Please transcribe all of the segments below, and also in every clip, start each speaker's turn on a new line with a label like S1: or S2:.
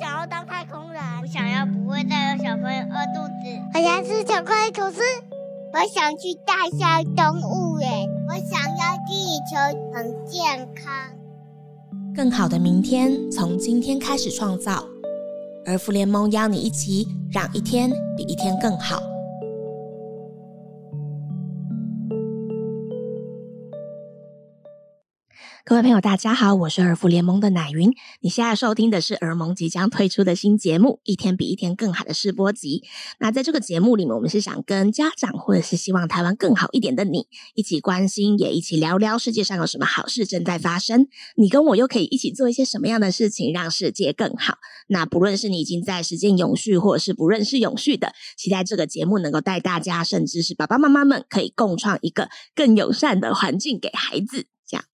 S1: 想要当太空人。我想要不会再有小朋友饿肚子。我想吃巧克力吐司。我想去大象动物园。我想要地球很健康。
S2: 更好的明天从今天开始创造。而福联盟邀你一起，让一天比一天更好。各位朋友，大家好，我是儿福联盟的乃云。你现在收听的是儿盟即将推出的新节目《一天比一天更好》的试播集。那在这个节目里面，我们是想跟家长或者是希望台湾更好一点的你一起关心，也一起聊聊世界上有什么好事正在发生。你跟我又可以一起做一些什么样的事情，让世界更好？那不论是你已经在实践永续，或者是不认识永续的，期待这个节目能够带大家，甚至是爸爸妈妈们，可以共创一个更友善的环境给孩子。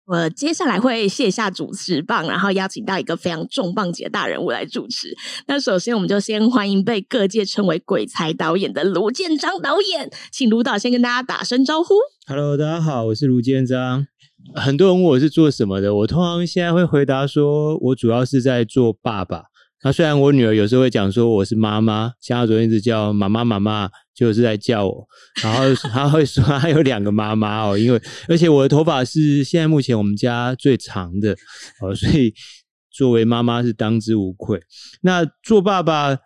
S2: 我接下来会卸下主持棒，然后邀请到一个非常重磅级的大人物来主持。那首先，我们就先欢迎被各界称为“鬼才导演”的卢建章导演，请卢导先跟大家打声招呼。
S3: Hello，大家好，我是卢建章。很多人问我是做什么的，我通常现在会回答说，我主要是在做爸爸。那虽然我女儿有时候会讲说我是妈妈，像她昨天一直叫妈妈妈妈，就是在叫我，然后她会 说她有两个妈妈哦，因为而且我的头发是现在目前我们家最长的哦，所以作为妈妈是当之无愧。那做爸爸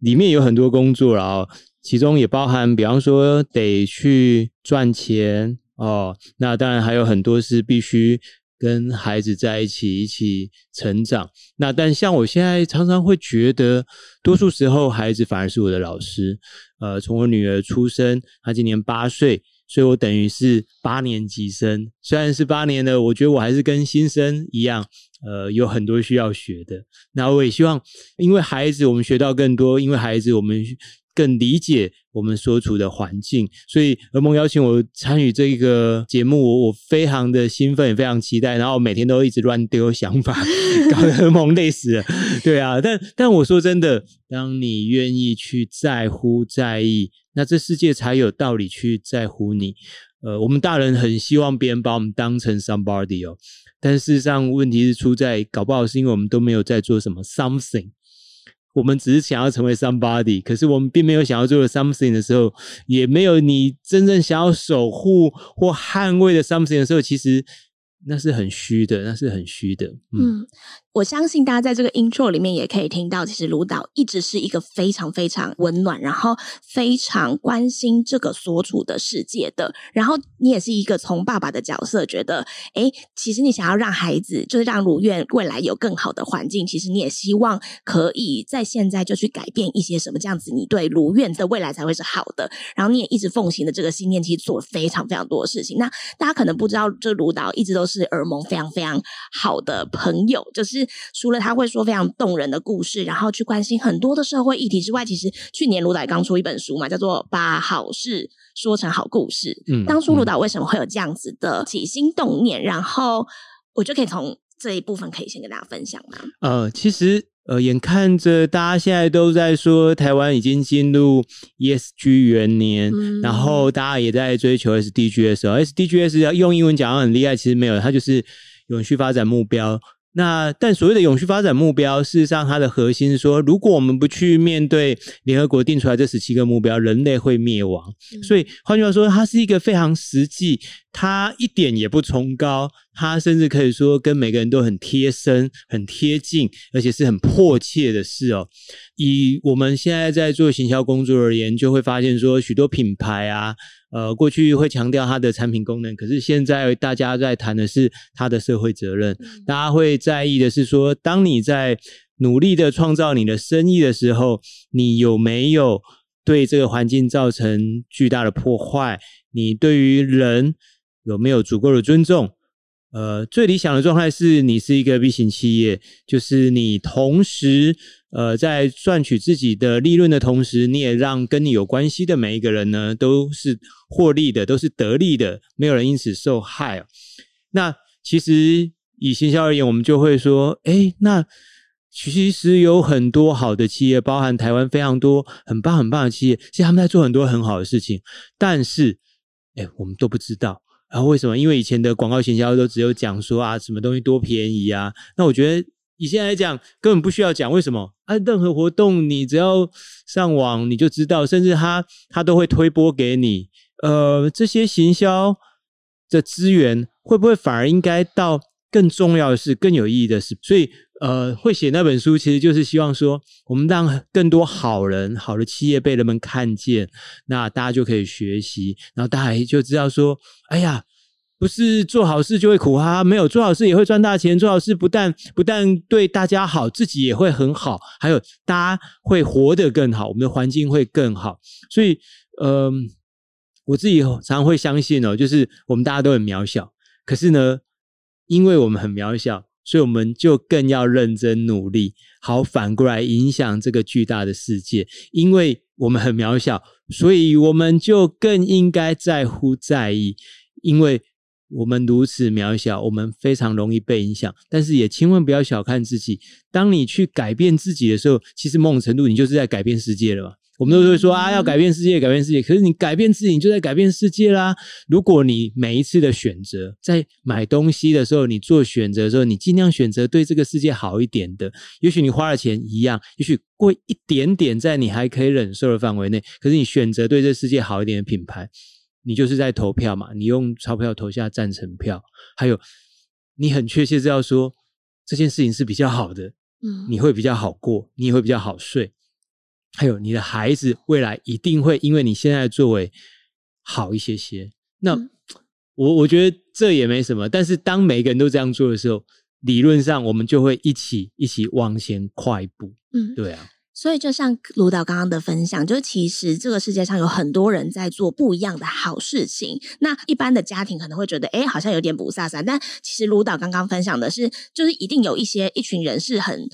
S3: 里面有很多工作，然后其中也包含，比方说得去赚钱哦，那当然还有很多是必须。跟孩子在一起，一起成长。那但像我现在常常会觉得，多数时候孩子反而是我的老师。呃，从我女儿出生，她今年八岁，所以我等于是八年级生。虽然是八年的，我觉得我还是跟新生一样，呃，有很多需要学的。那我也希望，因为孩子，我们学到更多；因为孩子，我们。更理解我们所处的环境，所以儿梦邀请我参与这个节目，我我非常的兴奋，也非常期待。然后每天都一直乱丢想法，搞得 儿梦累死了。对啊，但但我说真的，当你愿意去在乎、在意，那这世界才有道理去在乎你。呃，我们大人很希望别人把我们当成 somebody 哦，但事实上问题是出在，搞不好是因为我们都没有在做什么 something。我们只是想要成为 somebody，可是我们并没有想要做的 something 的时候，也没有你真正想要守护或捍卫的 something 的时候，其实那是很虚的，那是很虚的。嗯。嗯我相信大家在这个 intro 里面也可以听到，其实卢导一直是一个非常非常温暖，然后非常关心这个所处的世界的。然后你也是一个从爸爸的角色，觉得，诶，其实你想要让孩子，就是让如愿未来有更好的环境，其实你也希望可以在现在就去改变一些什么，这样子你对如愿的未来才会是好的。然后你也一直奉行的这个信念，其实做了非常非常多的事情。那大家可能不知道，这卢导一直都是耳蒙非常非常好的朋友，就是。除了他会说非常动人的故事，然后去关心很多的社会议题之外，其实去年卢导刚出一本书嘛，叫做《把好事说成好故事》。嗯，当初卢导为什么会有这样子的起心动念？然后我就可以从这一部分可以先跟大家分享吗？呃，其实呃，眼看着大家现在都在说台湾已经进入 ESG 元年，嗯，然后大家也在追求 SDGs 的时候，SDGs 要用英文讲很厉害，其实没有，它就是永续发展目标。那但所谓的永续发展目标，事实上它的核心是说，如果我们不去面对联合国定出来这十七个目标，人类会灭亡。嗯。所以换句话说，它是一个非常实际，它一点也不崇高，它甚至可以说跟每个人都很贴身、很贴近，而且是很迫切的事哦。以我们现在在做行销工作而言，就会发现说，许多品牌啊。呃，过去会强调它的产品功能，可是现在大家在谈的是它的社会责任。大家会在意的是说，当你在努力的创造你的生意的时候，你有没有对这个环境造成巨大的破坏？你对于人有没有足够的尊重？呃，最理想的状态是你是一个 B 型企业，就是你同时，呃，在赚取自己的利润的同时，你也让跟你有关系的每一个人呢，都是获利的，都是得利的，没有人因此受害。那其实以行销而言，我们就会说，诶，那其实有很多好的企业，包含台湾非常多很棒很棒的企业，其实他们在做很多很好的事情，但是，诶，我们都不知道。然后为什么？因为以前的广告行销都只有讲说啊，什么东西多便宜啊。那我觉得以现在来讲，根本不需要讲为什么啊？任何活动你只要上网你就知道，甚至他他都会推播给你。呃，这些行销的资源会不会反而应该到更重要的是更有意义的事？所以呃，会写那本书其实就是希望说，我们让更多好人、好的企业被人们看见，那大家就可以学习，然后大家就知道说，哎呀。不是做好事就会苦哈哈，没有做好事也会赚大钱。做好事不但不但对大家好，自己也会很好，还有大家会活得更好，我们的环境会更好。所以，嗯、呃，我自己常常会相信哦，就是我们大家都很渺小，可是呢，因为我们很渺小，所以我们就更要认真努力，好反过来影响这个巨大的世界。因为我们很渺小，所以我们就更应该在乎在意，因为。我们如此渺小，我们非常容易被影响，但是也千万不要小看自己。当你去改变自己的时候，其实某种程度你就是在改变世界了嘛。我们都会说啊，要改变世界，改变世界。可是你改变自己，你就在改变世界啦。如果你每一次的选择，在买东西的时候，你做选择的时候，你尽量选择对这个世界好一点的。也许你花了钱一样，也许贵一点点，在你还可以忍受的范围内。可是你选择对这世界好一点的品牌。你就是在投票嘛，你用钞票投下赞成票，还有你很确切知道说这件事情是比较好的，嗯，你会比较好过，你也会比较好睡，还有你的孩子未来一定会因为你现在的作为好一些些。那、嗯、我我觉得这也没什么，但是当每个人都这样做的时候，理论上我们就会一起一起往前快步，嗯，对啊。
S2: 所以，就像卢导刚刚的分享，就是其实这个世界上有很多人在做不一样的好事情。那一般的家庭可能会觉得，哎，好像有点不飒飒。但其实卢导刚刚分享的是，就是一定有一些一群人是很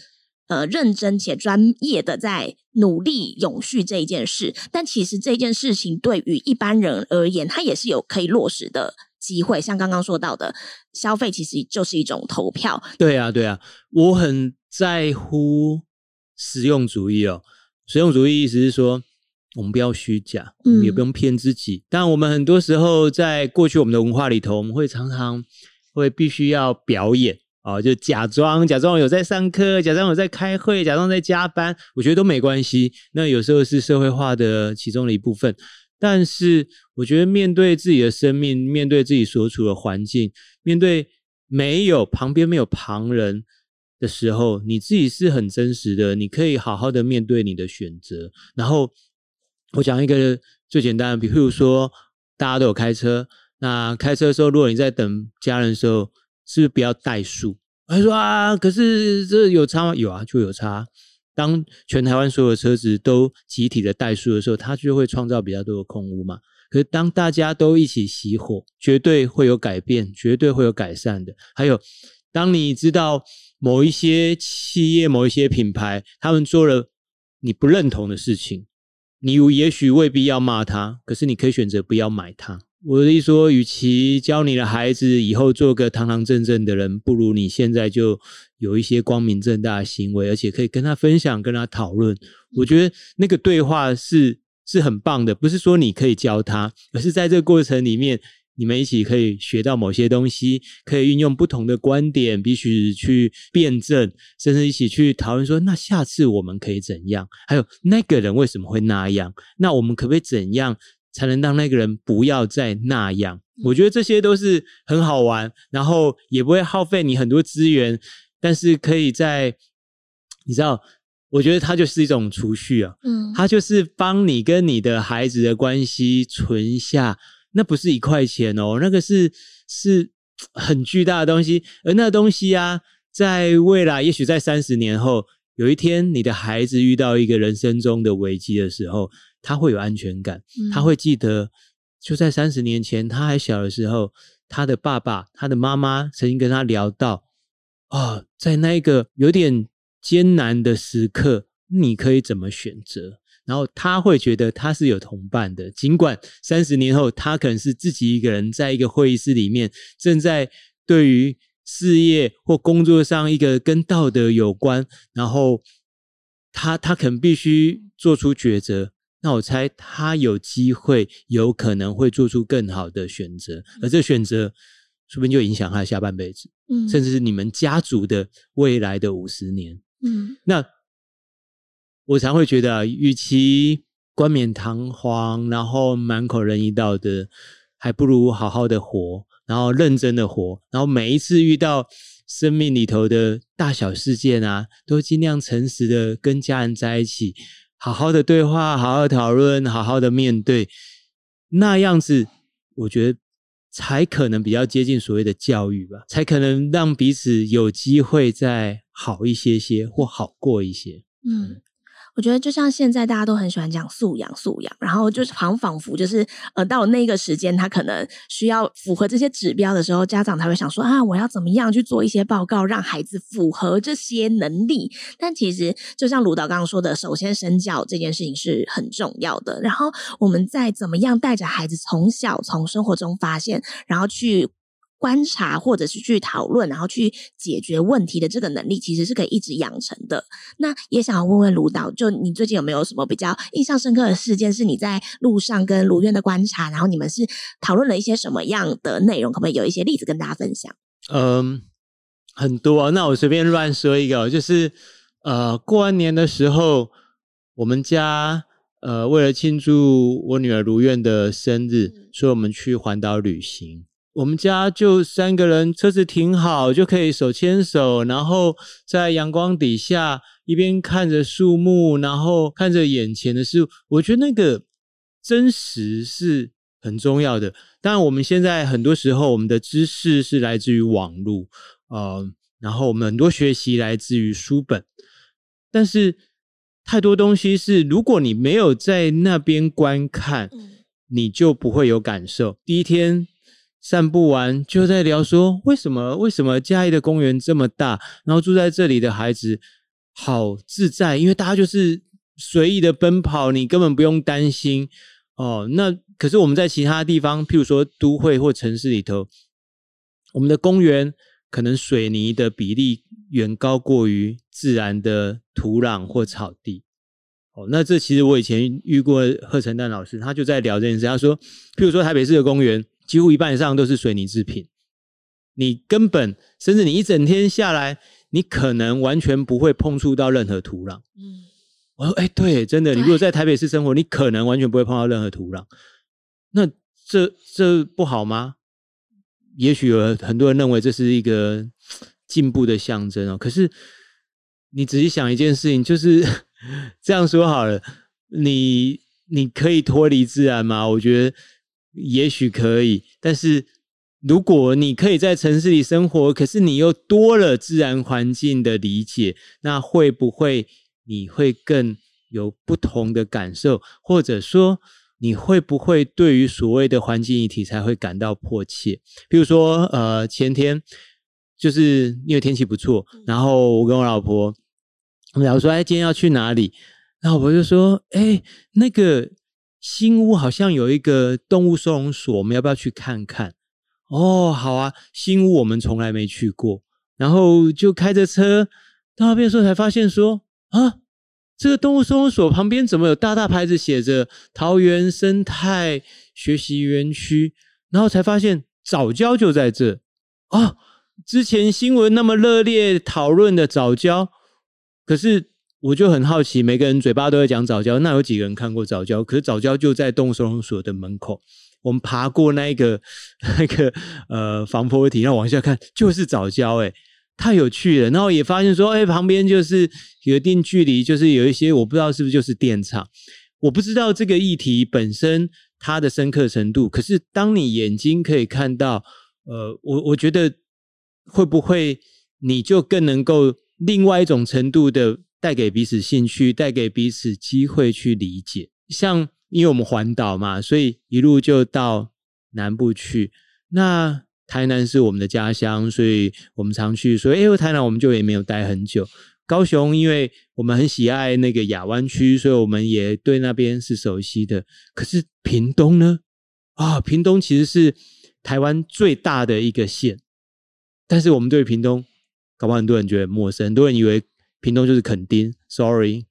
S2: 呃认真且专业的在努力永续这一件事。但其实这件事情对于一般人而言，它也是有可以落实的机会。像刚刚说到的，消费其实就是一种投票。
S3: 对啊，对啊，我很在乎。实用主义哦，实用主义意思是说，我们不要虚假，我们也不用骗自己。但、嗯、我们很多时候在过去我们的文化里头，我们会常常会必须要表演哦，就假装假装有在上课，假装有在开会，假装在加班，我觉得都没关系。那有时候是社会化的其中的一部分，但是我觉得面对自己的生命，面对自己所处的环境，面对没有旁边没有旁人。的时候，你自己是很真实的，你可以好好的面对你的选择。然后我讲一个最简单的，比如说大家都有开车，那开车的时候，如果你在等家人的时候，是不是不要怠速？他说啊，可是这有差吗？有啊，就有差。当全台湾所有车子都集体的怠速的时候，它就会创造比较多的空污嘛。可是当大家都一起熄火，绝对会有改变，绝对会有改善的。还有，当你知道。某一些企业、某一些品牌，他们做了你不认同的事情，你也许未必要骂他，可是你可以选择不要买它。我的意思说，与其教你的孩子以后做个堂堂正正的人，不如你现在就有一些光明正大的行为，而且可以跟他分享、跟他讨论。我觉得那个对话是是很棒的，不是说你可以教他，而是在这个过程里面。你们一起可以学到某些东西，可以运用不同的观点，必须去辩证，甚至一起去讨论说，那下次我们可以怎样？还有那个人为什么会那样？那我们可不可以怎样才能让那个人不要再那样？我觉得这些都是很好玩，然后也不会耗费你很多资源，但是可以在你知道，我觉得它就是一种储蓄啊，嗯，它就是帮你跟你的孩子的关系存下。那不是一块钱哦，那个是是很巨大的东西，而那东西啊，在未来，也许在三十年后，有一天你的孩子遇到一个人生中的危机的时候，他会有安全感，嗯、他会记得，就在三十年前他还小的时候，他的爸爸、他的妈妈曾经跟他聊到，哦，在那个有点艰难的时刻，你可以怎么选择？然后他会觉得他是有同伴的，尽管三十年后他可能是自己一个人在一个会议室里面，正在对于事业或工作上一个跟道德有关，然后他他可能必须做出抉择。那我猜他有机会，有可能会做出更好的选择，而这选择说不定就影响他的下半辈子，嗯，甚至是你们家族的未来的五十年，嗯，那我常会觉得啊，与其冠冕堂皇，然后满口仁义道德，还不如好好的活，然后认真的活，然后每一次遇到生命里头的大小事件啊，都尽量诚实的跟家人在一起，好好的对话，好好讨论，好好的面对，那样子，我觉得。才可能比较接近所谓的教育吧，才可能让彼此有机会再好一些些或好过一些。
S2: 嗯。我觉得就像现在大家都很喜欢讲素养，素养，然后就是好像仿佛就是呃，到那个时间，他可能需要符合这些指标的时候，家长才会想说啊，我要怎么样去做一些报告，让孩子符合这些能力。但其实就像卢导刚刚说的，首先身教这件事情是很重要的。然后我们再怎么样带着孩子从小从生活中发现，然后去。观察或者是去讨论，然后去解决问题的这个能力，其实是可以一直养成的。那也想要问问卢导，就你最近有没有什么比较印象深刻的事件，是你在路上跟卢院的观察，然后你们是讨论了一些什么样的内容？可不可以有一些例子跟大家分享？
S3: 嗯，很多。那我随便乱说一个，就是呃，过完年的时候，我们家呃为了庆祝我女儿卢院的生日，嗯，所以我们去环岛旅行。我们家就三个人，车子停好就可以手牵手，然后在阳光底下一边看着树木，然后看着眼前的事物。我觉得那个真实是很重要的。当然，我们现在很多时候我们的知识是来自于网络，呃，然后我们很多学习来自于书本，但是太多东西是如果你没有在那边观看，你就不会有感受。第一天。散步完就在聊说，为什么为什么嘉义的公园这么大，然后住在这里的孩子好自在，因为大家就是随意的奔跑，你根本不用担心哦。那可是我们在其他地方，譬如说都会或城市里头，我们的公园可能水泥的比例远高过于自然的土壤或草地。哦，那这其实我以前遇过贺成旦老师，他就在聊这件事，他说，譬如说台北市的公园。几乎一半以上都是水泥制品，你根本甚至你一整天下来，你可能完全不会碰触到任何土壤。嗯，我说，哎，对，真的，你如果在台北市生活，你可能完全不会碰到任何土壤。那这这不好吗？也许有很多人认为这是一个进步的象征哦。可是你仔细想一件事情，就是 这样说好了，你你可以脱离自然吗？我觉得。也许可以，但是如果你可以在城市里生活，可是你又多了自然环境的理解，那会不会你会更有不同的感受？或者说，你会不会对于所谓的环境议题才会感到迫切？比如说，呃，前天就是因为天气不错，然后我跟我老婆我们聊说，哎，今天要去哪里？然后我就说，哎，那个。新屋好像有一个动物收容所，我们要不要去看看？哦，好啊，新屋我们从来没去过，然后就开着车到那边的时候才发现说啊，这个动物收容所旁边怎么有大大牌子写着桃园生态学习园区？然后才发现早教就在这啊！之前新闻那么热烈讨论的早教，可是。我就很好奇，每个人嘴巴都在讲早教，那有几个人看过早教？可是早教就在动物收容所的门口，我们爬过那个 那个呃防坡体，然后往下看就是藻礁，诶，太有趣了。然后也发现说，哎，旁边就是有一定距离，就是有一些我不知道是不是就是电厂，我不知道这个议题本身它的深刻程度。可是当你眼睛可以看到，呃，我我觉得会不会你就更能够另外一种程度的。带给彼此兴趣，带给彼此机会去理解。像因为我们环岛嘛，所以一路就到南部去。那台南是我们的家乡，所以我们常去。所以，哎，台南我们就也没有待很久。高雄，因为我们很喜爱那个亚湾区，所以我们也对那边是熟悉的。可是屏东呢？啊、屏东其实是台湾最大的一个县，但是我们对屏东，搞不好很多人觉得陌生，很多人以为。屏东就是垦丁，sorry，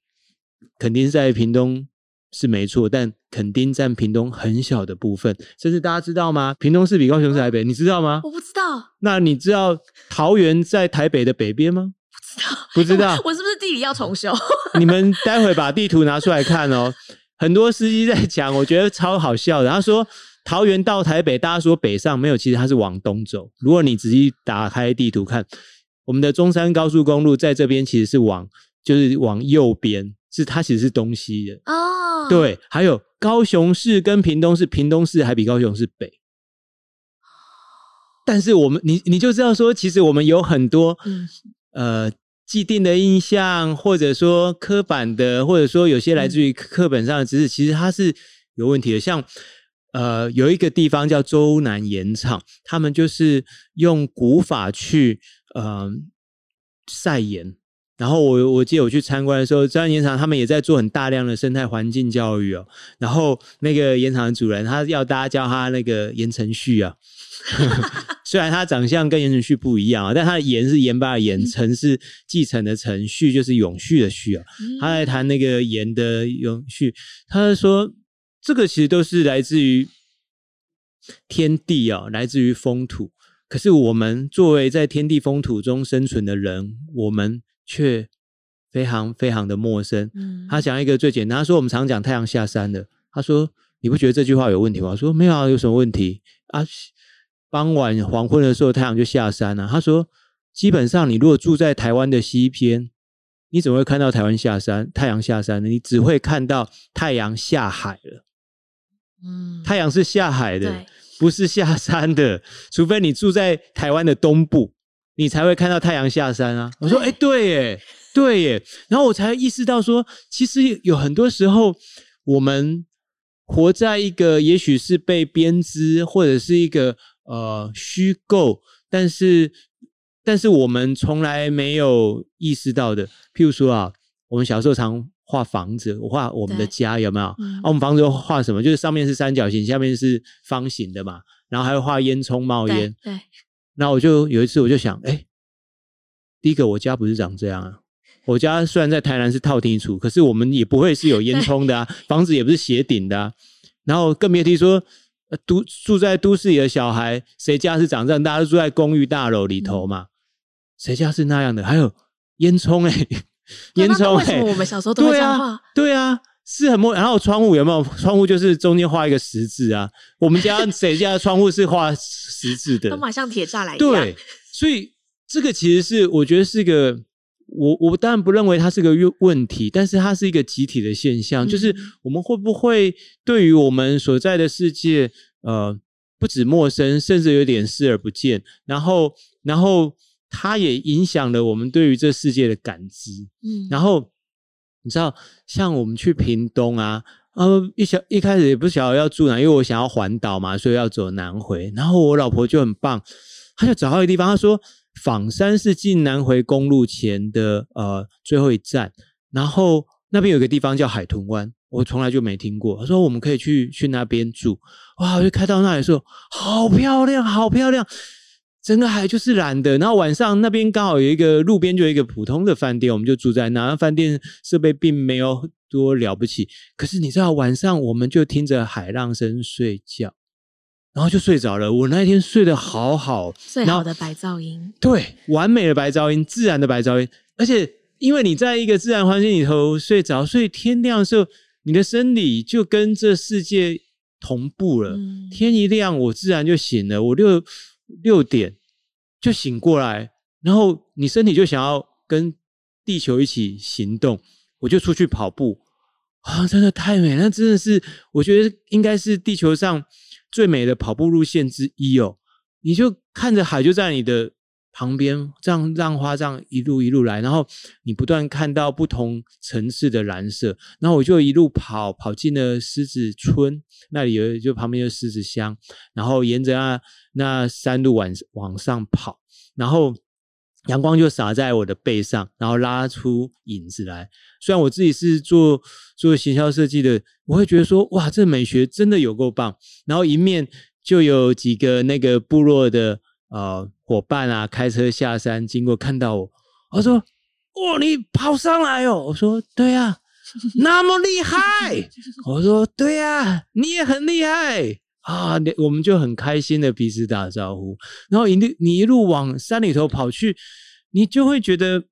S3: 垦丁在屏东是没错，但垦丁占屏东很小的部分，甚至大家知道吗？屏东是比高雄市还北，你知道吗？
S2: 我不知道。
S3: 那你知道桃园在台北的北边吗？
S2: 不知道，
S3: 不知道。
S2: 我是不是地理要重修？
S3: 你们待会把地图拿出来看哦。很多司机在讲，我觉得超好笑的。他说桃园到台北，大家说北上没有，其实它是往东走。如果你仔细打开地图看，我们的中山高速公路在这边其实是往，就是往右边，是它其实是东西的哦。对，还有高雄市跟屏东市，屏东市还比高雄市北。但是我们，你你就知道说，其实我们有很多、嗯、呃。既定的印象，或者说刻板的，或者说有些来自于课本上的知识，嗯、其实它是有问题的。像呃，有一个地方叫周南盐场，他们就是用古法去呃晒盐。然后我我记得我去参观的时候，洲南盐场他们也在做很大量的生态环境教育哦。然后那个盐场的主人，他要大家叫他那个盐承旭啊。虽然他长相跟盐承旭不一样啊，但他的盐是盐巴的盐，承是继承的承，旭就是永续的续啊。他在谈那个盐的永续，他说这个其实都是来自于天地啊，来自于风土。可是我们作为在天地风土中生存的人，我们却非常非常的陌生。他讲一个最简单，他说我们常讲太阳下山了。他说你不觉得这句话有问题吗？我说没有啊，有什么问题啊？傍晚黄昏的时候，太阳就下山了。他说：“基本上，你如果住在台湾的西边，你怎么会看到台湾下山？太阳下山呢？你只会看到太阳下海了。嗯，太阳是下海的，不是下山的。除非你住在台湾的东部，你才会看到太阳下山啊。”我说：“哎，对耶，对耶。”然后我才意识到说，其实有很多时候，我们活在一个也许是被编织，或者是一个。呃，虚构，但是但是我们从来没有意识到的，譬如说啊，我们小时候常画房子，我画我们的家有没有？嗯、啊，我们房子画什么？就是上面是三角形，下面是方形的嘛，然后还会画烟囱冒烟。对。那我就有一次我就想，哎，第一个我家不是长这样啊，我家虽然在台南是套厅处，可是我们也不会是有烟囱的啊，房子也不是斜顶的啊，然后更别提说。都住在都市里的小孩，谁家是长这样？大家都住在公寓大楼里头嘛？谁、嗯、家是那样的？还有烟囱哎，烟囱哎，为什么我们小时候都会这样画？对啊，对啊，是很莫。然后窗户有没有？窗户就是中间画一个十字啊。我们家谁家的窗户是画十字的？都马像铁栅栏一样。对，所以这个其实是我觉得是一个。我我当然不认为它是个问题，但是它是一个集体的现象，嗯、就是我们会不会对于我们所在的世界，呃，不止陌生，甚至有点视而不见，然后，然后它也影响了我们对于这世界的感知。嗯，然后你知道，像我们去屏东啊，呃，一小一开始也不晓得要住哪，因为我想要环岛嘛，所以要走南回。然后我老婆就很棒，她就找到一个地方，她说。枋山是进南回公路前的呃最后一站，然后那边有个地方叫海豚湾，我从来就没听过。他说我们可以去去那边住，哇！我就开到那里的时候，好漂亮，好漂亮，整个海就是蓝的。然后晚上那边刚好有一个路边就有一个普通的饭店，我们就住在那。那饭店设备并没有多了不起，可是你知道晚上我们就听着海浪声睡觉。然后就睡着了。我那一天睡得好好，最好的白噪音，对，完美的白噪音，自然的白噪音。而且因为你在一个自然环境里头睡着，所以天亮的时候，你的生理就跟这世界同步了。嗯、天一亮，我自然就醒了。我六六点就醒过来，然后你身体就想要跟地球一起行动，我就出去跑步。啊，真的太美！那真的是，我觉得应该是地球上。最美的跑步路线之一哦，你就看着海就在你的旁边，这样浪花这样一路一路来，然后你不断看到不同层次的蓝色，然后我就一路跑跑进了狮子村，那里有就旁边有狮子乡，然后沿着那那山路往往上跑，然后阳光就洒在我的背上，然后拉出影子来。虽然我自己是做做行销设计的，我会觉得说，哇，这美学真的有够棒。然后一面就有几个那个部落的呃伙伴啊，开车下山经过，看到我，我说，哦，你跑上来哦？我说，对啊。那么厉害。”我说：“对呀，你也很厉害啊！”我们就很开心的彼此打招呼。然后一路你一路往山里头跑去，你就会觉得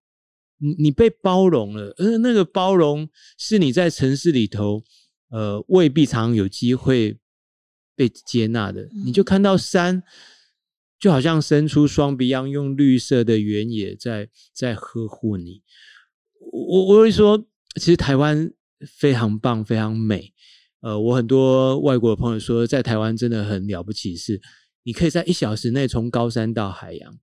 S3: 你你被包容了，而那个包容是你在城市里头呃未必常有机会被接纳的。你就看到山。就好像伸出双臂一样，用绿色的原野在在呵护你。我我会说，其实台湾非常棒，非常美。呃，我很多外国的朋友说，在台湾真的很了不起，是你可以在一小时内从高山到海洋，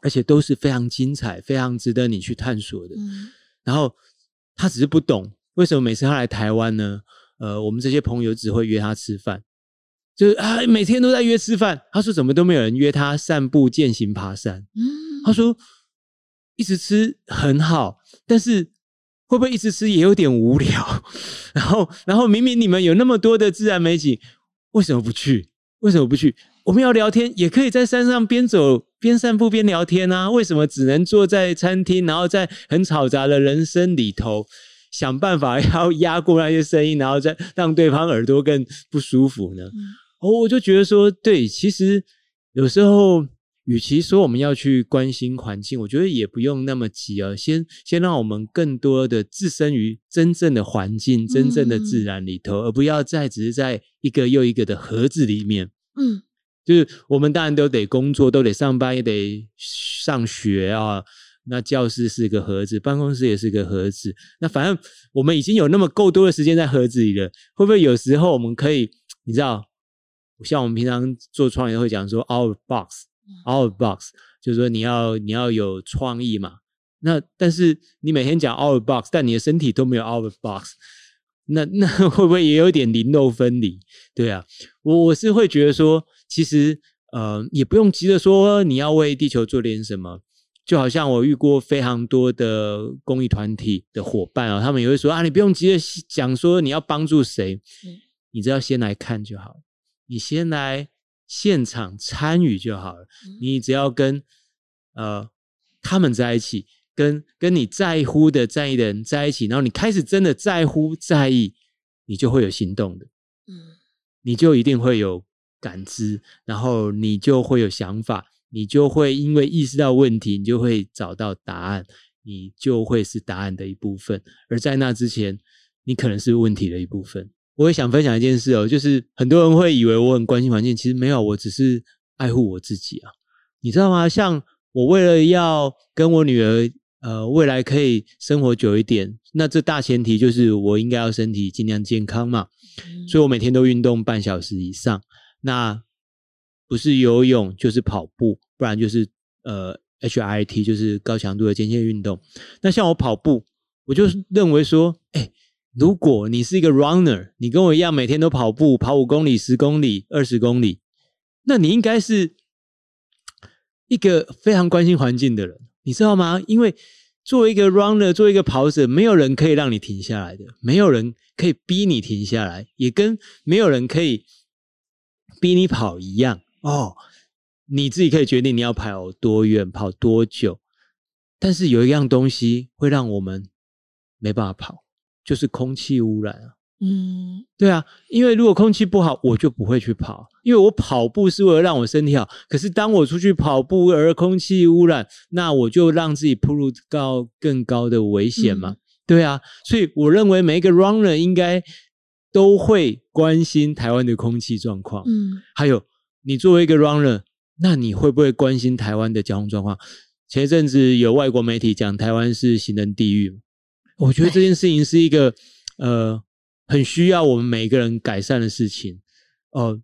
S3: 而且都是非常精彩、非常值得你去探索的。嗯。然后他只是不懂为什么每次他来台湾呢？呃，我们这些朋友只会约他吃饭。就是啊，每天都在约吃饭。他说怎么都没有人约他散步、健行、爬山。嗯，他说一直吃很好，但是会不会一直吃也有点无聊？然后，然后明明你们有那么多的自然美景，为什么不去？为什么不去？我们要聊天，也可以在山上边走边散步边聊天啊。为什么只能坐在餐厅，然后在很嘈杂的人声里头想办法要压过那些声音，然后再让对方耳朵更不舒服呢？嗯哦，我就觉得说，对，其实有时候，与其说我们要去关心环境，我觉得也不用那么急啊。先先让我们更多的置身于真正的环境、真正的自然里头，嗯、而不要再只是在一个又一个的盒子里面。嗯，就是我们当然都得工作，都得上班，也得上学啊。那教室是个盒子，办公室也是个盒子。那反正我们已经有那么够多的时间在盒子里了，会不会有时候我们可以，你知道？像我们平常做创业会讲说 out box，out box，就是说你要你要有创意嘛。那但是你每天讲 out box，但你的身体都没有 out box，那那会不会也有点零肉分离？对啊，我我是会觉得说，其实呃也不用急着说你要为地球做点什么。就好像我遇过非常多的公益团体的伙伴啊，他们也会说啊，你不用急着讲说你要帮助谁，你只要先来看就好。你先来现场参与就好了。你只要跟呃他们在一起，跟跟你在乎的在意的人在一起，然后你开始真的在乎在意，你就会有行动的。嗯，你就一定会有感知，然后你就会有想法，你就会因为意识到问题，你就会找到答案，你就会是答案的一部分。而在那之前，你可能是问题的一部分。我也想分享一件事哦，就是很多人会以为我很关心环境，其实没有，我只是爱护我自己啊，你知道吗？像我为了要跟我女儿呃未来可以生活久一点，那这大前提就是我应该要身体尽量健康嘛，所以我每天都运动半小时以上，那不是游泳就是跑步，不然就是呃 HIIT 就是高强度的间歇运动。那像我跑步，我就认为说，哎。如果你是一个 runner，你跟我一样每天都跑步，跑五公里、十公里、二十公里，那你应该是一个非常关心环境的人，你知道吗？因为作为一个 runner，作为一个跑者，没有人可以让你停下来的，没有人可以逼你停下来，也跟没有人可以逼你跑一样哦。你自己可以决定你要跑多远、跑多久，但是有一样东西会让我们没办法跑。就是空气污染啊，嗯，对啊，因为如果空气不好，我就不会去跑，因为我跑步是为了让我身体好。可是当我出去跑步而空气污染，那我就让自己暴露到更高的危险嘛，嗯、对啊。所以我认为每一个 runner 应该都会关心台湾的空气状况，嗯，还有你作为一个 runner，那你会不会关心台湾的交通状况？前一阵子有外国媒体讲台湾是行人地狱。我觉得这件事情是一个呃很需要我们每一个人改善的事情哦、呃。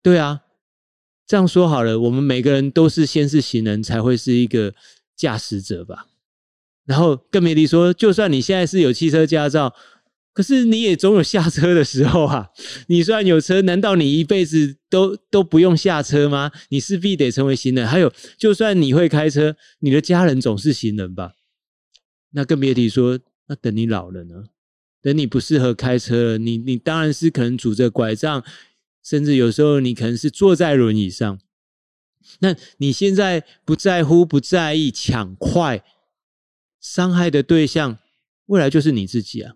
S3: 对啊，这样说好了，我们每个人都是先是行人，才会是一个驾驶者吧。然后更别提说，就算你现在是有汽车驾照，可是你也总有下车的时候啊。你虽然有车，难道你一辈子都都不用下车吗？你势必得成为行人。还有，就算你会开车，你的家人总是行人吧？那更别提说。那等你老了呢？等你不适合开车了，你你当然是可能拄着拐杖，甚至有时候你可能是坐在轮椅上。那你现在不在乎、不在意、抢快，伤害的对象，未来就是你自己啊！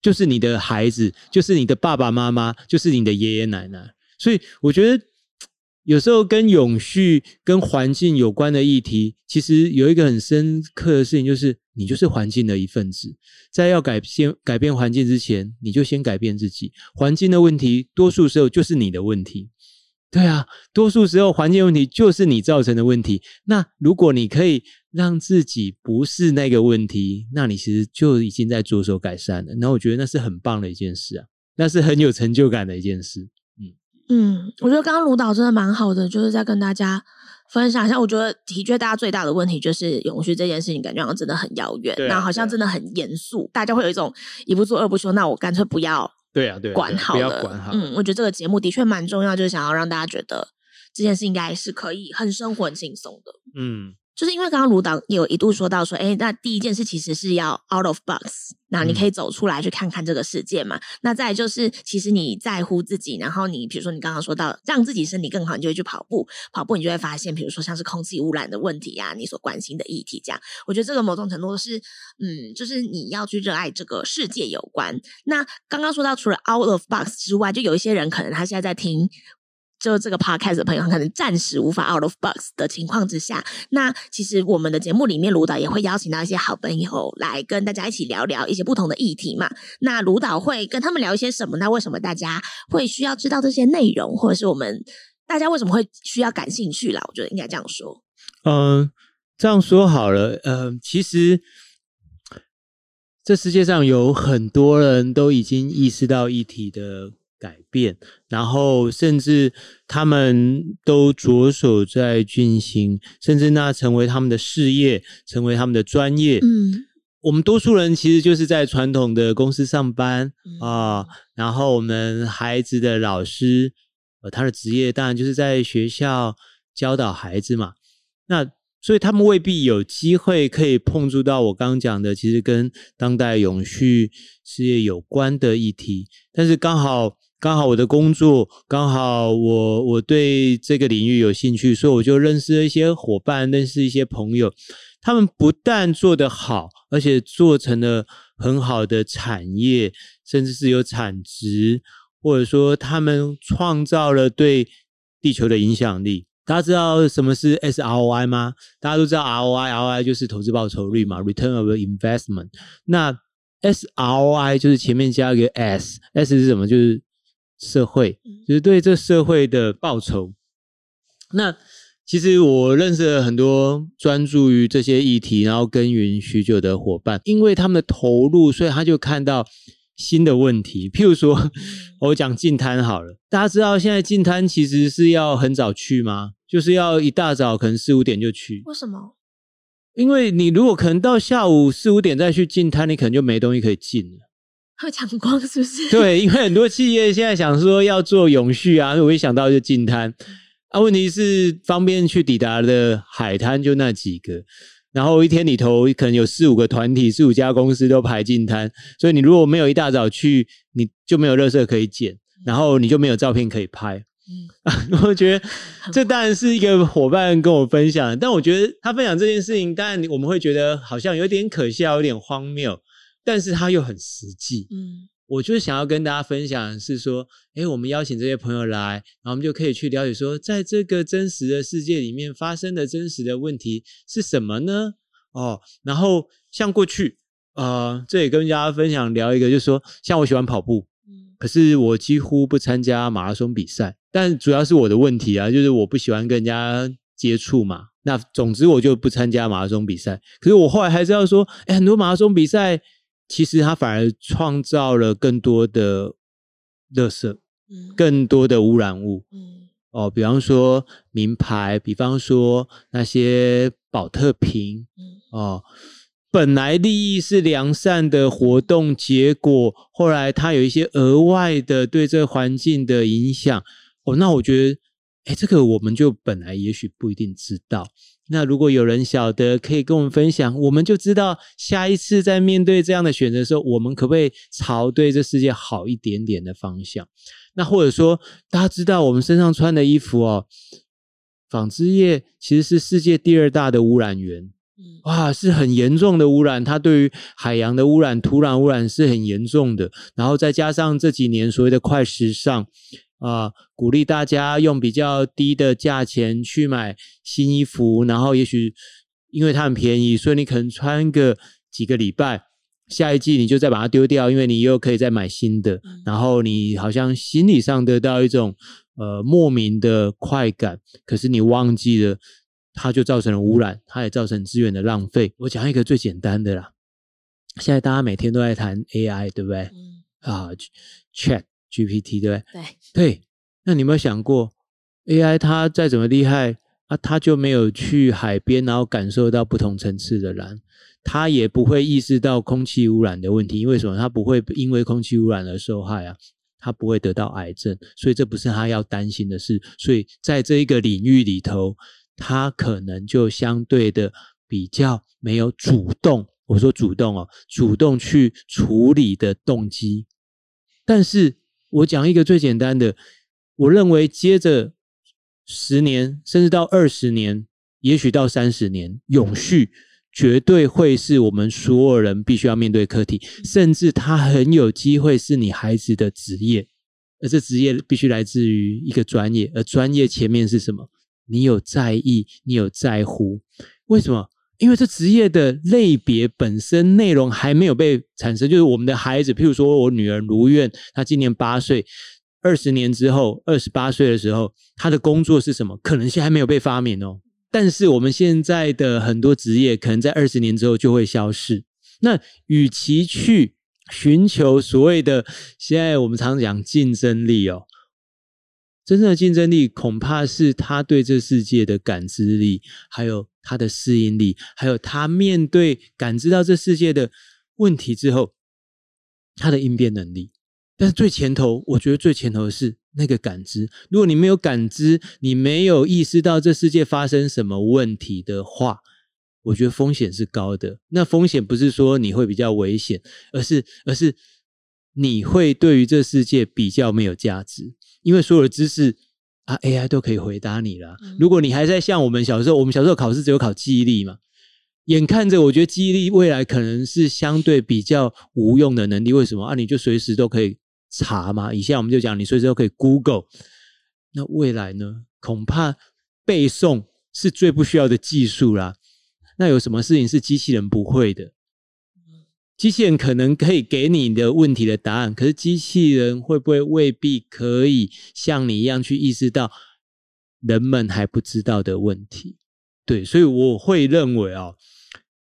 S3: 就是你的孩子，就是你的爸爸妈妈，就是你的爷爷奶奶。所以我觉得有时候跟永续、跟环境有关的议题，其实有一个很深刻的事情，就是你就是环境的一份子。在要改先改变环境之前，你就先改变自己。环境的问题，多数时候就是你的问题。对啊，多数时候环境问题就是你造成的问题。那如果你可以让自己不是那个问题，那你其实就已经在着手改善了。那我觉得那是很棒的一件事啊，那是很有成就感的一件事。
S2: 嗯嗯，我觉得刚刚卢导真的蛮好的，就是在跟大家分享一下。我觉得的确，大家最大的问题就是永续这件事情，感觉好像真的很遥远，那、啊、好像真的很严肃，大家会有一种一不做二不休。那我干脆不要。
S3: 对啊，对啊，
S2: 管好了，
S3: 管好。
S2: 嗯，我觉得这个节目的确蛮重要，就是想要让大家觉得这件事应该是可以很生活、很轻松的。嗯。就是因为刚刚卢导有一度说到说，哎，那第一件事其实是要 out of box，那你可以走出来去看看这个世界嘛。嗯、那再就是，其实你在乎自己，然后你比如说你刚刚说到让自己身体更好，你就会去跑步，跑步你就会发现，比如说像是空气污染的问题呀、啊，你所关心的议题这样。我觉得这个某种程度是，嗯，就是你要去热爱这个世界有关。那刚刚说到除了 out of box 之外，就有一些人可能他现在在听。就这个 podcast 的朋友，可能暂时无法 out of box 的情况之下，那其实我们的节目里面，卢导也会邀请到一些好朋友来跟大家一起聊聊一些不同的议题嘛。那卢导会跟他们聊一些什么？那为什么大家会需要知道这些内容，或者是我们大家为什么会需要感兴趣啦？我觉得应该这样说。
S3: 嗯，这样说好了。嗯，其实这世界上有很多人都已经意识到议题的。改变，然后甚至他们都着手在进行，甚至那成为他们的事业，成为他们的专业。嗯，我们多数人其实就是在传统的公司上班啊，嗯，然后我们孩子的老师，呃，他的职业当然就是在学校教导孩子嘛。那所以他们未必有机会可以碰触到我刚刚讲的，其实跟当代永续事业有关的议题，但是刚好。刚好我的工作，刚好我我对这个领域有兴趣，所以我就认识了一些伙伴，认识一些朋友。他们不但做得好，而且做成了很好的产业，甚至是有产值，或者说他们创造了对地球的影响力。大家知道什么是 SROI 吗？大家都知道 ROI，ROI 就是投资报酬率嘛，Return of Investment。那 SROI 就是前面加一个 S，S 是什么？就是社会就是对这社会的报酬。那其实我认识了很多专注于这些议题，然后耕耘许久的伙伴，因为他们的投入，所以他就看到新的问题。譬如说，我讲进摊好了，大家知道现在进摊其实是要很早去吗？就是要一大早可能四五点就去。
S2: 为什么？
S3: 因为你如果可能到下午四五点再去进摊，你可能就没东西可以进了。
S2: 会抢光是不是？
S3: 对，因为很多企业现在想说要做永续啊，我一想到就进滩啊。问题是方便去抵达的海滩就那几个，然后一天里头可能有四五个团体、四五家公司都排进滩，所以你如果没有一大早去，你就没有垃圾可以捡，然后你就没有照片可以拍。嗯，我觉得这当然是一个伙伴跟我分享，但我觉得他分享这件事情，当然我们会觉得好像有点可笑，有点荒谬。但是他又很实际，嗯，我就是想要跟大家分享，是说，诶，我们邀请这些朋友来，然后我们就可以去了解说，在这个真实的世界里面发生的真实的问题是什么呢？哦，然后像过去，呃，这也跟大家分享聊一个，就是说，像我喜欢跑步，嗯，可是我几乎不参加马拉松比赛，但主要是我的问题啊，就是我不喜欢跟人家接触嘛，那总之我就不参加马拉松比赛。可是我后来还是要说，诶，很多马拉松比赛。其实它反而创造了更多的垃圾，嗯，更多的污染物，嗯，哦，比方说名牌，比方说那些保特瓶，嗯，哦，本来利益是良善的活动，结果后来它有一些额外的对这个环境的影响，哦，那我觉得，哎，这个我们就本来也许不一定知道。那如果有人晓得，可以跟我们分享，我们就知道下一次在面对这样的选择的时候，我们可不可以朝对这世界好一点点的方向？那或者说，大家知道我们身上穿的衣服哦，纺织业其实是世界第二大的污染源，哇，是很严重的污染。它对于海洋的污染、土壤污染是很严重的。然后再加上这几年所谓的快时尚啊、呃，鼓励大家用比较低的价钱去买新衣服，然后也许因为它很便宜，所以你可能穿个几个礼拜，下一季你就再把它丢掉，因为你又可以再买新的。然后你好像心理上得到一种呃莫名的快感，可是你忘记了。它就造成了污染，它也造成资源的浪费。我讲一个最简单的啦，现在大家每天都在谈 AI，对不对？嗯。啊，Chat GPT，对不对？对。对。那你有没有想过，AI 它再怎么厉害啊，它就没有去海边，然后感受到不同层次的蓝，它也不会意识到空气污染的问题。因为什么？它不会因为空气污染而受害啊，它不会得到癌症，所以这不是它要担心的事。所以在这一个领域里头。他可能就相对的比较没有主动，我说主动哦，主动去处理的动机。但是我讲一个最简单的，我认为接着十年，甚至到二十年，也许到三十年，永续绝对会是我们所有人必须要面对课题，甚至它很有机会是你孩子的职业，而这职业必须来自于一个专业，而专业前面是什么？你有在意，你有在乎，为什么？因为这职业的类别本身内容还没有被产生，就是我们的孩子，譬如说我女儿如愿，她今年八岁，二十年之后，二十八岁的时候，她的工作是什么？可能性还没有被发明哦。但是我们现在的很多职业，可能在二十年之后就会消失。那与其去寻求所谓的现在我们常讲竞争力哦。真正的竞争力，恐怕是他对这世界的感知力，还有他的适应力，还有他面对感知到这世界的问题之后，他的应变能力。但是最前头，我觉得最前头是那个感知。如果你没有感知，你没有意识到这世界发生什么问题的话，我觉得风险是高的。那风险不是说你会比较危险，而是而是你会对于这世界比较没有价值。因为所有的知识啊，AI 都可以回答你了。如果你还在像我们小时候，我们小时候考试只有考记忆力嘛，眼看着我觉得记忆力未来可能是相对比较无用的能力。为什么啊？你就随时都可以查嘛。以下我们就讲，你随时都可以 Google。那未来呢？恐怕背诵是最不需要的技术啦。那有什么事情是机器人不会的？机器人可能可以给你的问题的答案，可是机器人会不会未必可以像你一样去意识到人们还不知道的问题？对，所以我会认为啊，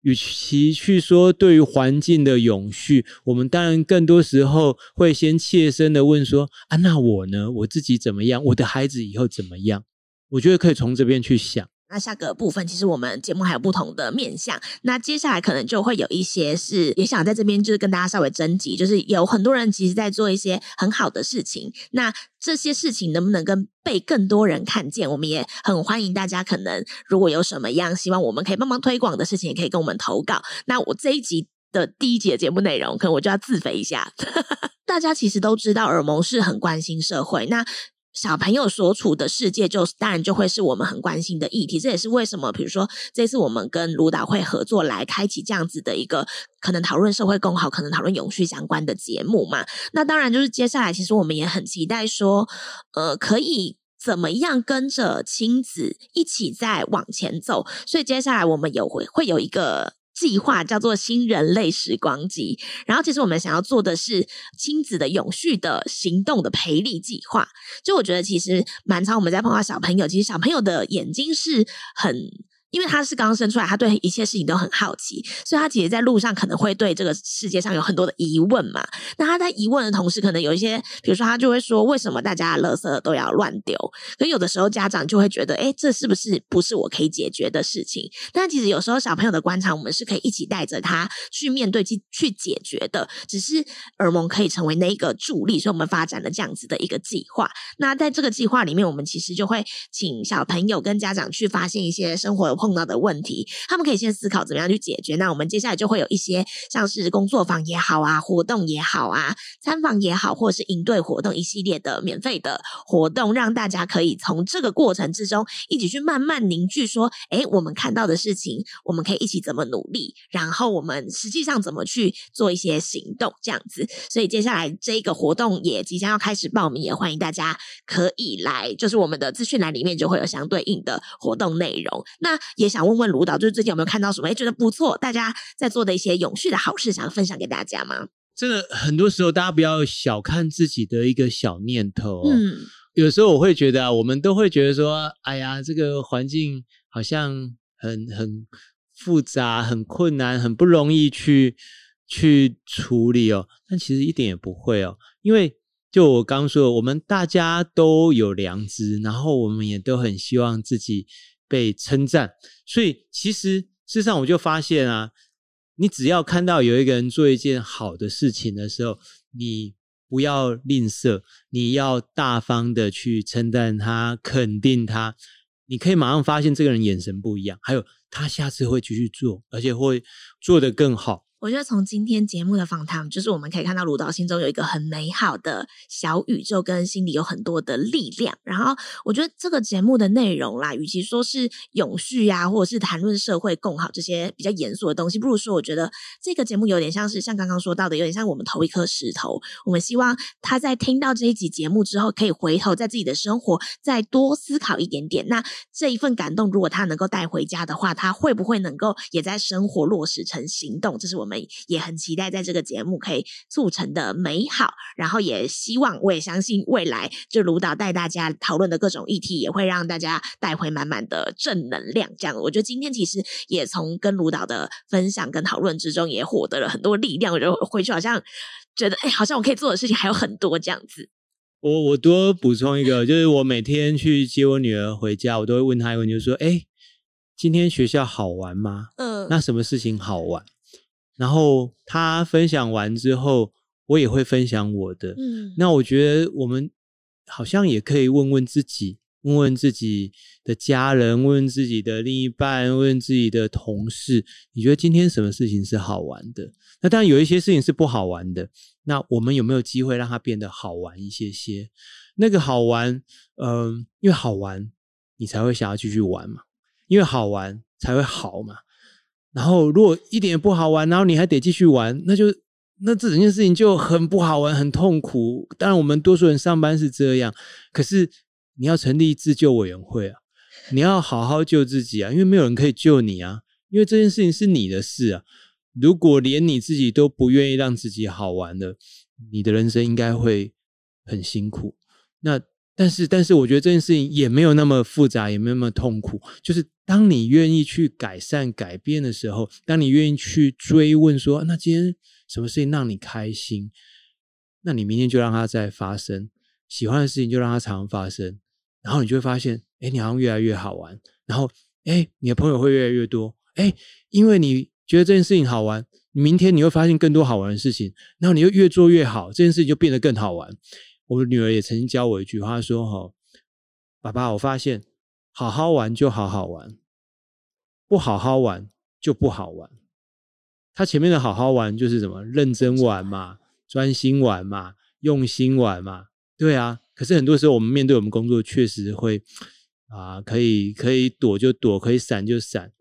S3: 与其去说对于环境的永续，我们当然更多时候会先切身的问说：啊，那我呢？我自己怎么样？我的孩子以后怎么样？我觉得可以从这边去想。
S2: 那下个部分，其实我们节目还有不同的面向。那接下来可能就会有一些是也想在这边就是跟大家稍微征集，就是有很多人其实在做一些很好的事情。那这些事情能不能跟被更多人看见？我们也很欢迎大家，可能如果有什么样希望我们可以帮忙推广的事情，也可以跟我们投稿。那我这一集的第一集节目内容，可能我就要自肥一下。大家其实都知道，尔蒙是很关心社会。那小朋友所处的世界就，就当然就会是我们很关心的议题。这也是为什么，比如说这次我们跟卢导会合作来开启这样子的一个可能讨论社会共好、可能讨论永续相关的节目嘛。那当然就是接下来，其实我们也很期待说，呃，可以怎么样跟着亲子一起再往前走。所以接下来我们有会会有一个。计划叫做“新人类时光机”，然后其实我们想要做的是亲子的永续的行动的培力计划。就我觉得，其实蛮常我们在碰到小朋友，其实小朋友的眼睛是很。因为他是刚生出来，他对一切事情都很好奇，所以他其实在路上可能会对这个世界上有很多的疑问嘛。那他在疑问的同时，可能有一些，比如说他就会说：“为什么大家的垃圾都要乱丢？”可有的时候家长就会觉得：“诶，这是不是不是我可以解决的事情？”但其实有时候小朋友的观察，我们是可以一起带着他去面对、去去解决的。只是尔蒙可以成为那一个助力，所以我们发展了这样子的一个计划。那在这个计划里面，我们其实就会请小朋友跟家长去发现一些生活的。碰到的问题，他们可以先思考怎么样去解决。那我们接下来就会有一些像是工作坊也好啊，活动也好啊，参访也好，或者是营队活动一系列的免费的活动，让大家可以从这个过程之中一起去慢慢凝聚，说，诶，我们看到的事情，我们可以一起怎么努力，然后我们实际上怎么去做一些行动，这样子。所以接下来这个活动也即将要开始报名，也欢迎大家可以来，就是我们的资讯栏里面就会有相对应的活动内容。那也想问问卢导，就是最近有没有看到什么？哎，觉得不错，大家在做的一些永续的好事，想分享给大家吗？
S3: 真的，很多时候大家不要小看自己的一个小念头。
S2: 嗯，
S3: 有时候我会觉得啊，我们都会觉得说，哎呀，这个环境好像很很复杂、很困难、很不容易去去处理哦。但其实一点也不会哦，因为就我刚刚说的，我们大家都有良知，然后我们也都很希望自己被称赞，所以其实事实上我就发现啊。你只要看到有一个人做一件好的事情的时候，你不要吝啬，你要大方的去称赞他、肯定他。你可以马上发现这个人眼神不一样，还有他下次会继续做，而且会做得更好。
S2: 我觉得从今天节目的访谈，就是我们可以看到卢导心中有一个很美好的小宇宙，跟心里有很多的力量。然后，我觉得这个节目的内容啦，与其说是永续啊，或者是谈论社会共好这些比较严肃的东西，不如说，我觉得这个节目有点像是像刚刚说到的，有点像我们投一颗石头。我们希望他在听到这一集节目之后，可以回头在自己的生活再多思考一点点。那这一份感动，如果他能够带回家的话，他会不会能够也在生活落实成行动？这是我们。也很期待在这个节目可以促成的美好，然后也希望，我也相信未来就卢导带大家讨论的各种议题，也会让大家带回满满的正能量。这样，我觉得今天其实也从跟卢导的分享跟讨论之中，也获得了很多力量。我就回去好像觉得，哎，好像我可以做的事情还有很多这样子。
S3: 我我多补充一个，就是我每天去接我女儿回家，我都会问她一个问题，就是说，哎，今天学校好玩吗？嗯，那什么事情好玩？然后他分享完之后，我也会分享我的。嗯，那我觉得我们好像也可以问问自己，问问自己的家人，问问自己的另一半，问问自己的同事，你觉得今天什么事情是好玩的？那当然有一些事情是不好玩的。那我们有没有机会让它变得好玩一些些？那个好玩，嗯、呃，因为好玩，你才会想要继续玩嘛。因为好玩才会好嘛。然后，如果一点也不好玩，然后你还得继续玩，那就那这整件事情就很不好玩，很痛苦。当然，我们多数人上班是这样，可是你要成立自救委员会啊，你要好好救自己啊，因为没有人可以救你啊，因为这件事情是你的事啊。如果连你自己都不愿意让自己好玩的，你的人生应该会很辛苦。那。但是，但是，我觉得这件事情也没有那么复杂，也没有那么痛苦。就是当你愿意去改善、改变的时候，当你愿意去追问说，那今天什么事情让你开心？那你明天就让它再发生。喜欢的事情就让它常发生，然后你就会发现，哎，你好像越来越好玩。然后，哎，你的朋友会越来越多。哎，因为你觉得这件事情好玩，明天你会发现更多好玩的事情，然后你就越做越好，这件事情就变得更好玩。我女儿也曾经教我一句话，说：“哈，爸爸，我发现好好玩就好好玩，不好好玩就不好玩。他前面的好好玩就是什么？认真玩嘛，专心玩嘛，用心玩嘛，对啊。可是很多时候我们面对我们工作，确实会啊，可以可以躲就躲，可以闪就闪。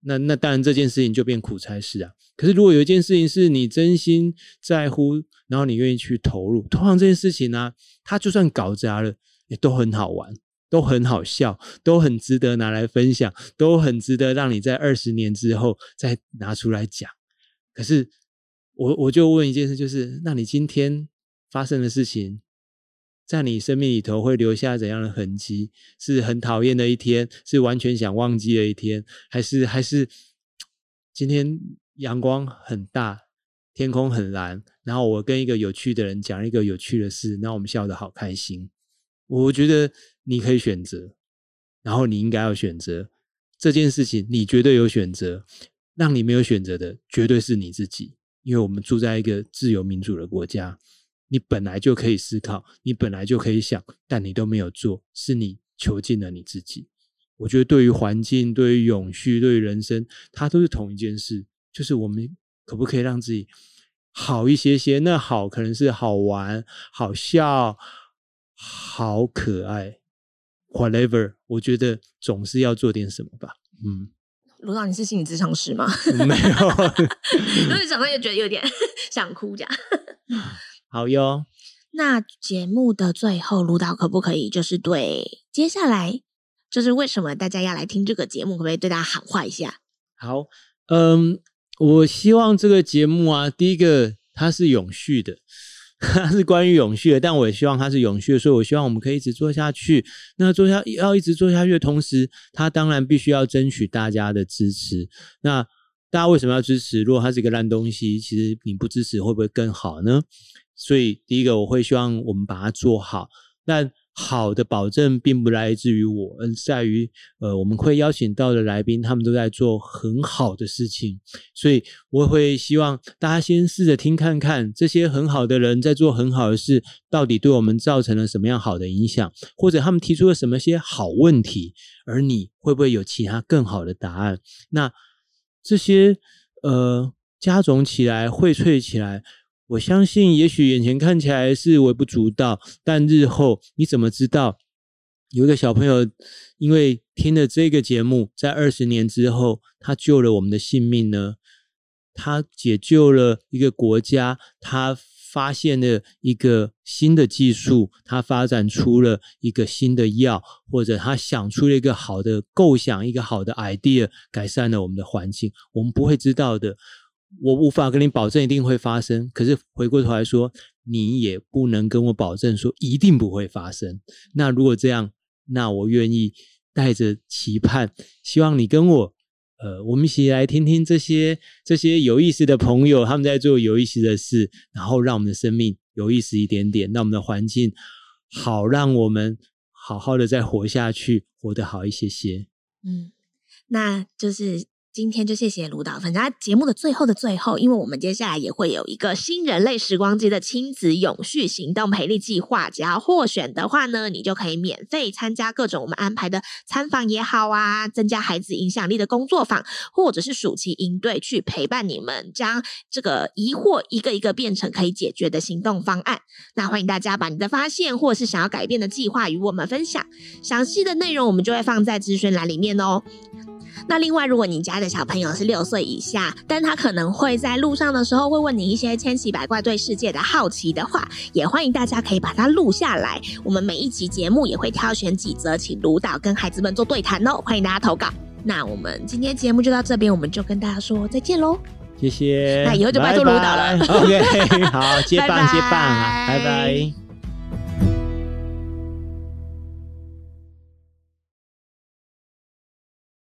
S3: 那那当然这件事情就变苦差事啊。可是如果有一件事情是你真心在乎。”然后你愿意去投入，通常这件事情呢、啊，它就算搞砸了，也都很好玩，都很好笑，都很值得拿来分享，都很值得让你在二十年之后再拿出来讲。可是我我就问一件事，就是那你今天发生的事情，在你生命里头会留下怎样的痕迹？是很讨厌的一天，是完全想忘记的一天，还是还是今天阳光很大？天空很蓝，然后我跟一个有趣的人讲一个有趣的事，那我们笑得好开心。我觉得你可以选择，然后你应该要选择这件事情，你绝对有选择。让你没有选择的，绝对是你自己。因为我们住在一个自由民主的国家，你本来就可以思考，你本来就可以想，但你都没有做，是你囚禁了你自己。我觉得对于环境、对于永续、对于人生，它都是同一件事，就是我们可不可以让自己好一些些？那好，可能是好玩、好笑、好可爱，whatever。我觉得总是要做点什么吧。嗯，
S2: 卢导，你是心理咨商师吗？
S3: 没有，
S2: 所以讲到也觉得有点 想哭，这样。
S3: 好哟。
S2: 那节目的最后，卢导可不可以就是对接下来，就是为什么大家要来听这个节目，可不可以对大家喊话一下？
S3: 好，嗯，我希望这个节目啊，第一个它是永续的，它 是关于永续的，但我也希望它是永续，所以我希望我们可以一直做下去。那做下要一直做下去的同时，它当然必须要争取大家的支持。那大家为什么要支持？如果它是一个烂东西，其实你不支持会不会更好呢？所以，第一个我会希望我们把它做好，但好的保证并不来自于我，而在于呃，我们会邀请到的来宾，他们都在做很好的事情。所以，我会希望大家先试着听看看，这些很好的人在做很好的事，到底对我们造成了什么样好的影响，或者他们提出了什么些好问题，而你会不会有其他更好的答案？那这些呃，加总起来，荟萃起来。我相信，也许眼前看起来是微不足道，但日后你怎么知道有一个小朋友因为听了这个节目，在二十年之后，他救了我们的性命呢？他解救了一个国家，他发现了一个新的技术，他发展出了一个新的药，或者他想出了一个好的构想，一个好的 idea，改善了我们的环境，我们不会知道的。我无法跟你保证一定会发生，可是回过头来说，你也不能跟我保证说一定不会发生。那如果这样，那我愿意带着期盼，希望你跟我，呃，我们一起来听听这些这些有意思的朋友他们在做有意思的事，然后让我们的生命有意思一点点，让我们的环境好，让我们好好的再活下去，活得好一些些。
S2: 嗯，那就是。今天就谢谢卢导，反正节目的最后的最后，因为我们接下来也会有一个新人类时光机的亲子永续行动培力计划，只要获选的话呢，你就可以免费参加各种我们安排的参访也好啊，增加孩子影响力的工作坊，或者是暑期营队去陪伴你们，将这个疑惑一个一个变成可以解决的行动方案。那欢迎大家把你的发现或是想要改变的计划与我们分享，详细的内容我们就会放在资讯栏里面哦。那另外，如果你家的小朋友是六岁以下，但他可能会在路上的时候会问你一些千奇百怪对世界的好奇的话，也欢迎大家可以把它录下来。我们每一集节目也会挑选几则，请卢导跟孩子们做对谈哦。欢迎大家投稿。那我们今天节目就到这边，我们就跟大家说再见喽。
S3: 谢谢。
S2: 那以后就拜托卢导了。
S3: OK，好，接棒接棒啊，拜拜。